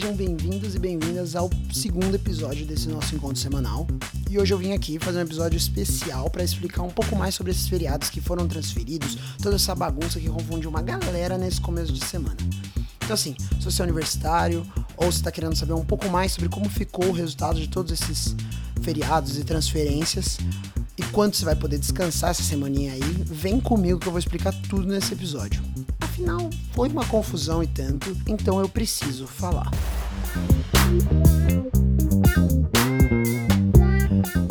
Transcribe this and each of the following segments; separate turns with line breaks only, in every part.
sejam bem-vindos e bem-vindas ao segundo episódio desse nosso encontro semanal. E hoje eu vim aqui fazer um episódio especial para explicar um pouco mais sobre esses feriados que foram transferidos, toda essa bagunça que confundiu uma galera nesse começo de semana. Então, assim, se você é universitário ou se está querendo saber um pouco mais sobre como ficou o resultado de todos esses feriados e transferências e quanto você vai poder descansar essa semaninha aí, vem comigo que eu vou explicar tudo nesse episódio. Afinal, foi uma confusão e tanto, então eu preciso falar.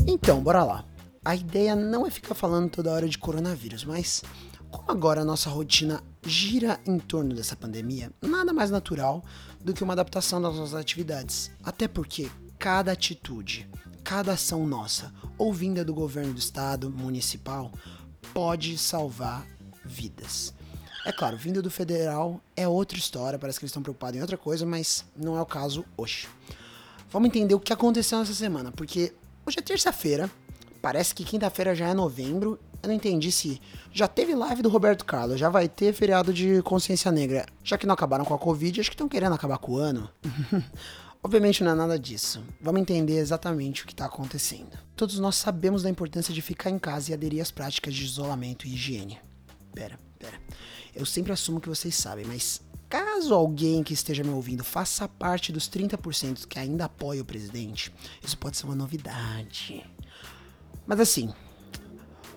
Então, bora lá. A ideia não é ficar falando toda hora de coronavírus, mas como agora a nossa rotina gira em torno dessa pandemia, nada mais natural do que uma adaptação das nossas atividades. Até porque cada atitude, cada ação nossa ou vinda do governo do estado, municipal, pode salvar vidas. É claro, vindo do federal é outra história, parece que eles estão preocupados em outra coisa, mas não é o caso hoje. Vamos entender o que aconteceu nessa semana, porque hoje é terça-feira, parece que quinta-feira já é novembro. Eu não entendi se já teve live do Roberto Carlos, já vai ter feriado de consciência negra. Já que não acabaram com a Covid, acho que estão querendo acabar com o ano. Obviamente não é nada disso. Vamos entender exatamente o que está acontecendo. Todos nós sabemos da importância de ficar em casa e aderir às práticas de isolamento e higiene. Pera, pera. Eu sempre assumo que vocês sabem, mas caso alguém que esteja me ouvindo faça parte dos 30% que ainda apoia o presidente, isso pode ser uma novidade. Mas assim,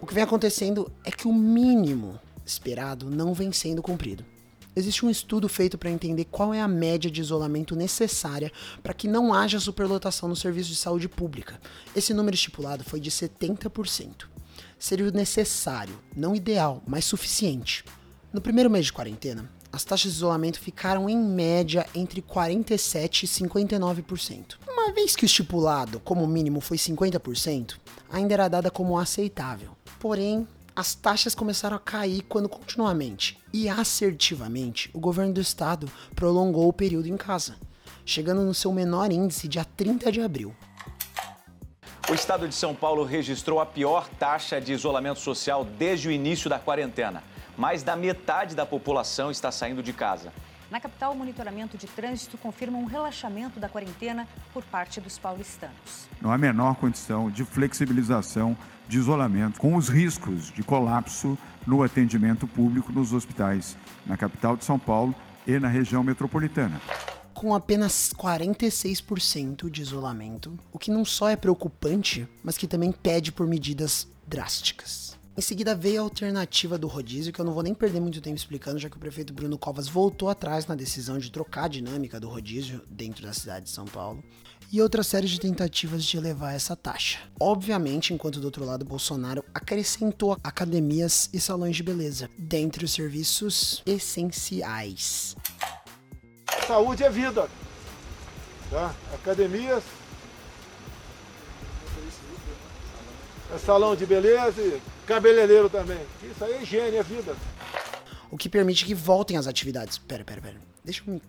o que vem acontecendo é que o mínimo esperado não vem sendo cumprido. Existe um estudo feito para entender qual é a média de isolamento necessária para que não haja superlotação no serviço de saúde pública. Esse número estipulado foi de 70%. Seria o necessário, não ideal, mas suficiente. No primeiro mês de quarentena, as taxas de isolamento ficaram em média entre 47% e 59%. Uma vez que o estipulado como mínimo foi 50%, ainda era dada como aceitável. Porém, as taxas começaram a cair quando continuamente e assertivamente o governo do estado prolongou o período em casa, chegando no seu menor índice dia 30 de abril.
O estado de São Paulo registrou a pior taxa de isolamento social desde o início da quarentena. Mais da metade da população está saindo de casa.
Na capital, o monitoramento de trânsito confirma um relaxamento da quarentena por parte dos paulistanos.
Não há menor condição de flexibilização de isolamento, com os riscos de colapso no atendimento público nos hospitais, na capital de São Paulo e na região metropolitana.
Com apenas 46% de isolamento, o que não só é preocupante, mas que também pede por medidas drásticas. Em seguida veio a alternativa do rodízio, que eu não vou nem perder muito tempo explicando, já que o prefeito Bruno Covas voltou atrás na decisão de trocar a dinâmica do rodízio dentro da cidade de São Paulo, e outra série de tentativas de elevar essa taxa. Obviamente, enquanto do outro lado Bolsonaro acrescentou academias e salões de beleza, dentre os serviços essenciais.
Saúde é vida. Tá? Academias, é salão de beleza e cabeleireiro também. Isso aí é higiene, é vida.
O que permite que voltem as atividades. Pera, pera, pera. Deixa eu.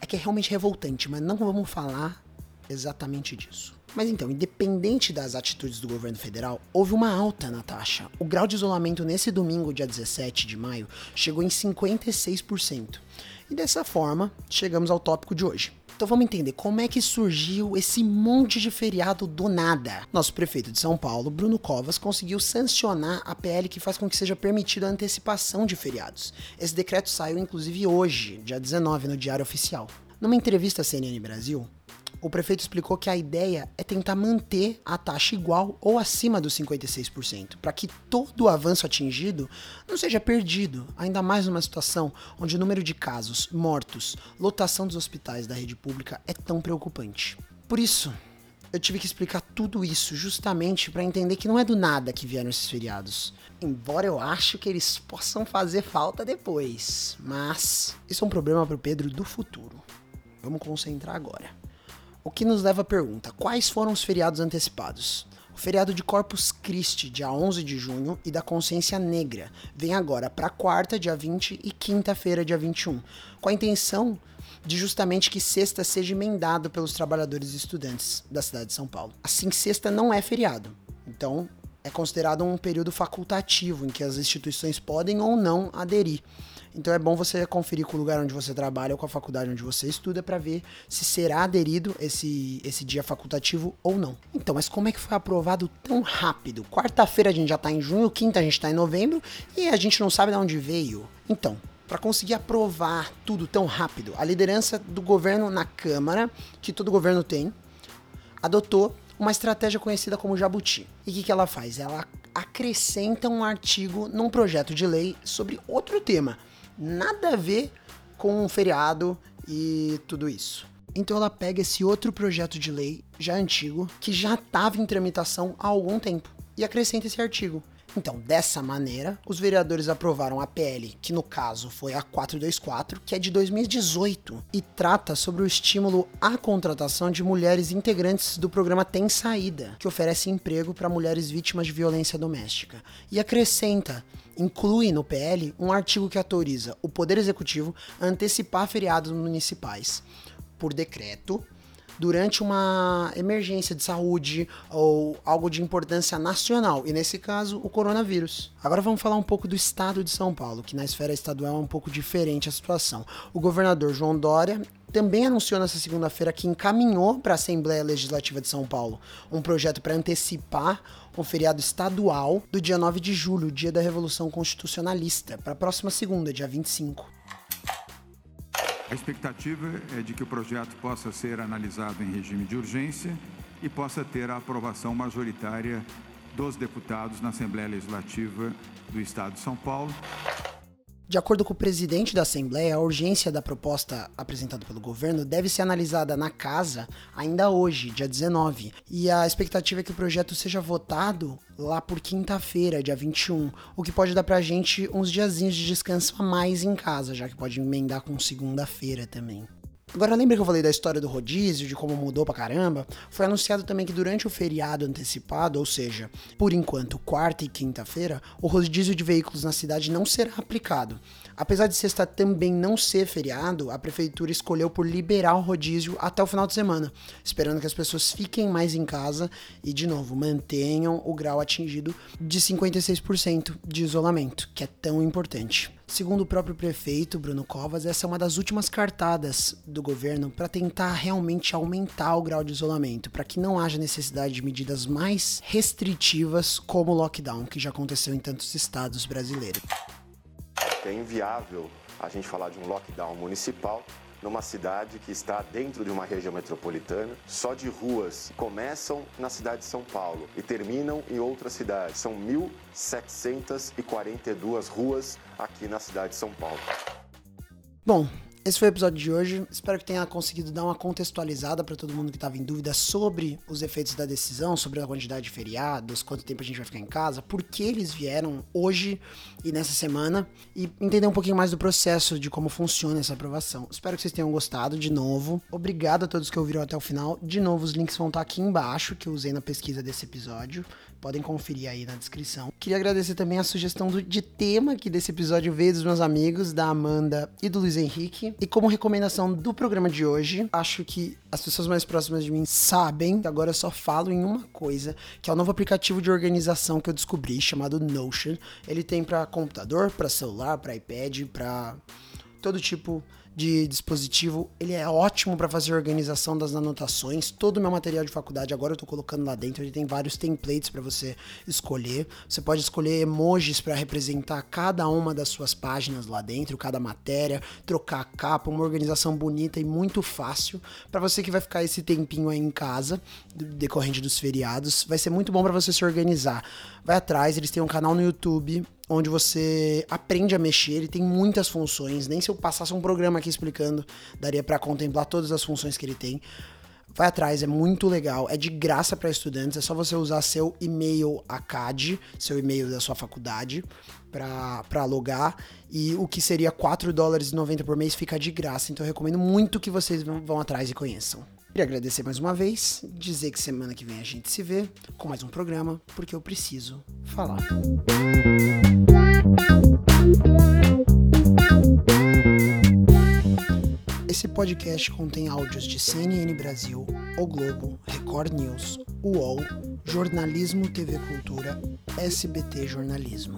É que é realmente revoltante, mas não vamos falar exatamente disso. Mas então, independente das atitudes do governo federal, houve uma alta na taxa. O grau de isolamento nesse domingo, dia 17 de maio, chegou em 56%. E dessa forma, chegamos ao tópico de hoje. Então vamos entender como é que surgiu esse monte de feriado do nada. Nosso prefeito de São Paulo, Bruno Covas, conseguiu sancionar a PL que faz com que seja permitida a antecipação de feriados. Esse decreto saiu inclusive hoje, dia 19, no Diário Oficial. Numa entrevista à CNN Brasil, o prefeito explicou que a ideia é tentar manter a taxa igual ou acima dos 56%, para que todo o avanço atingido não seja perdido, ainda mais numa situação onde o número de casos, mortos, lotação dos hospitais da rede pública é tão preocupante. Por isso, eu tive que explicar tudo isso justamente para entender que não é do nada que vieram esses feriados. Embora eu acho que eles possam fazer falta depois, mas isso é um problema para o Pedro do futuro. Vamos concentrar agora. O que nos leva à pergunta: quais foram os feriados antecipados? O feriado de Corpus Christi, dia 11 de junho, e da Consciência Negra, vem agora para quarta, dia 20, e quinta-feira, dia 21, com a intenção de justamente que sexta seja emendado pelos trabalhadores e estudantes da cidade de São Paulo. Assim, sexta não é feriado, então é considerado um período facultativo em que as instituições podem ou não aderir. Então é bom você conferir com o lugar onde você trabalha ou com a faculdade onde você estuda para ver se será aderido esse, esse dia facultativo ou não. Então, mas como é que foi aprovado tão rápido? Quarta-feira a gente já tá em junho, quinta a gente tá em novembro e a gente não sabe de onde veio. Então, para conseguir aprovar tudo tão rápido, a liderança do governo na Câmara, que todo governo tem, adotou uma estratégia conhecida como jabuti. E o que, que ela faz? Ela acrescenta um artigo num projeto de lei sobre outro tema. Nada a ver com um feriado e tudo isso. Então ela pega esse outro projeto de lei já antigo, que já estava em tramitação há algum tempo, e acrescenta esse artigo. Então, dessa maneira, os vereadores aprovaram a PL, que no caso foi a 424, que é de 2018 e trata sobre o estímulo à contratação de mulheres integrantes do programa Tem Saída, que oferece emprego para mulheres vítimas de violência doméstica. E acrescenta inclui no PL um artigo que autoriza o Poder Executivo a antecipar feriados municipais por decreto durante uma emergência de saúde ou algo de importância nacional, e nesse caso, o coronavírus. Agora vamos falar um pouco do estado de São Paulo, que na esfera estadual é um pouco diferente a situação. O governador João Dória também anunciou nessa segunda-feira que encaminhou para a Assembleia Legislativa de São Paulo um projeto para antecipar um feriado estadual do dia 9 de julho, dia da Revolução Constitucionalista, para a próxima segunda, dia 25.
A expectativa é de que o projeto possa ser analisado em regime de urgência e possa ter a aprovação majoritária dos deputados na Assembleia Legislativa do Estado de São Paulo.
De acordo com o presidente da Assembleia, a urgência da proposta apresentada pelo governo deve ser analisada na casa ainda hoje, dia 19, e a expectativa é que o projeto seja votado lá por quinta-feira, dia 21, o que pode dar pra gente uns diazinhos de descanso a mais em casa, já que pode emendar com segunda-feira também. Agora, lembra que eu falei da história do rodízio, de como mudou pra caramba? Foi anunciado também que durante o feriado antecipado, ou seja, por enquanto, quarta e quinta-feira, o rodízio de veículos na cidade não será aplicado. Apesar de sexta também não ser feriado, a prefeitura escolheu por liberar o rodízio até o final de semana, esperando que as pessoas fiquem mais em casa e, de novo, mantenham o grau atingido de 56% de isolamento, que é tão importante. Segundo o próprio prefeito Bruno Covas, essa é uma das últimas cartadas do governo para tentar realmente aumentar o grau de isolamento, para que não haja necessidade de medidas mais restritivas como o lockdown, que já aconteceu em tantos estados brasileiros.
É inviável a gente falar de um lockdown municipal numa cidade que está dentro de uma região metropolitana, só de ruas começam na cidade de São Paulo e terminam em outras cidades. São 1.742 ruas aqui na cidade de São Paulo.
Bom, esse foi o episódio de hoje. Espero que tenha conseguido dar uma contextualizada para todo mundo que estava em dúvida sobre os efeitos da decisão, sobre a quantidade de feriados, quanto tempo a gente vai ficar em casa, por que eles vieram hoje e nessa semana e entender um pouquinho mais do processo de como funciona essa aprovação. Espero que vocês tenham gostado de novo. Obrigado a todos que ouviram até o final. De novo, os links vão estar aqui embaixo que eu usei na pesquisa desse episódio. Podem conferir aí na descrição. Queria agradecer também a sugestão do, de tema que desse episódio veio dos meus amigos, da Amanda e do Luiz Henrique. E como recomendação do programa de hoje, acho que as pessoas mais próximas de mim sabem agora eu só falo em uma coisa, que é o novo aplicativo de organização que eu descobri, chamado Notion. Ele tem para computador, para celular, para iPad, para todo tipo de dispositivo. Ele é ótimo para fazer organização das anotações. Todo o meu material de faculdade agora eu estou colocando lá dentro. Ele tem vários templates para você escolher. Você pode escolher emojis para representar cada uma das suas páginas lá dentro, cada matéria, trocar a capa, uma organização bonita e muito fácil para você que vai ficar esse tempinho aí em casa, decorrente dos feriados. Vai ser muito bom para você se organizar. Vai atrás, eles têm um canal no YouTube onde você aprende a mexer, ele tem muitas funções, nem se eu passasse um programa aqui explicando, daria para contemplar todas as funções que ele tem. Vai atrás, é muito legal, é de graça para estudantes, é só você usar seu e-mail ACAD, seu e-mail da sua faculdade, para logar, e o que seria 4 dólares e 90 por mês fica de graça, então eu recomendo muito que vocês vão, atrás e conheçam. Queria agradecer mais uma vez, dizer que semana que vem a gente se vê com mais um programa, porque eu preciso falar. Esse podcast contém áudios de CNN Brasil, O Globo, Record News, UOL, Jornalismo TV Cultura, SBT Jornalismo.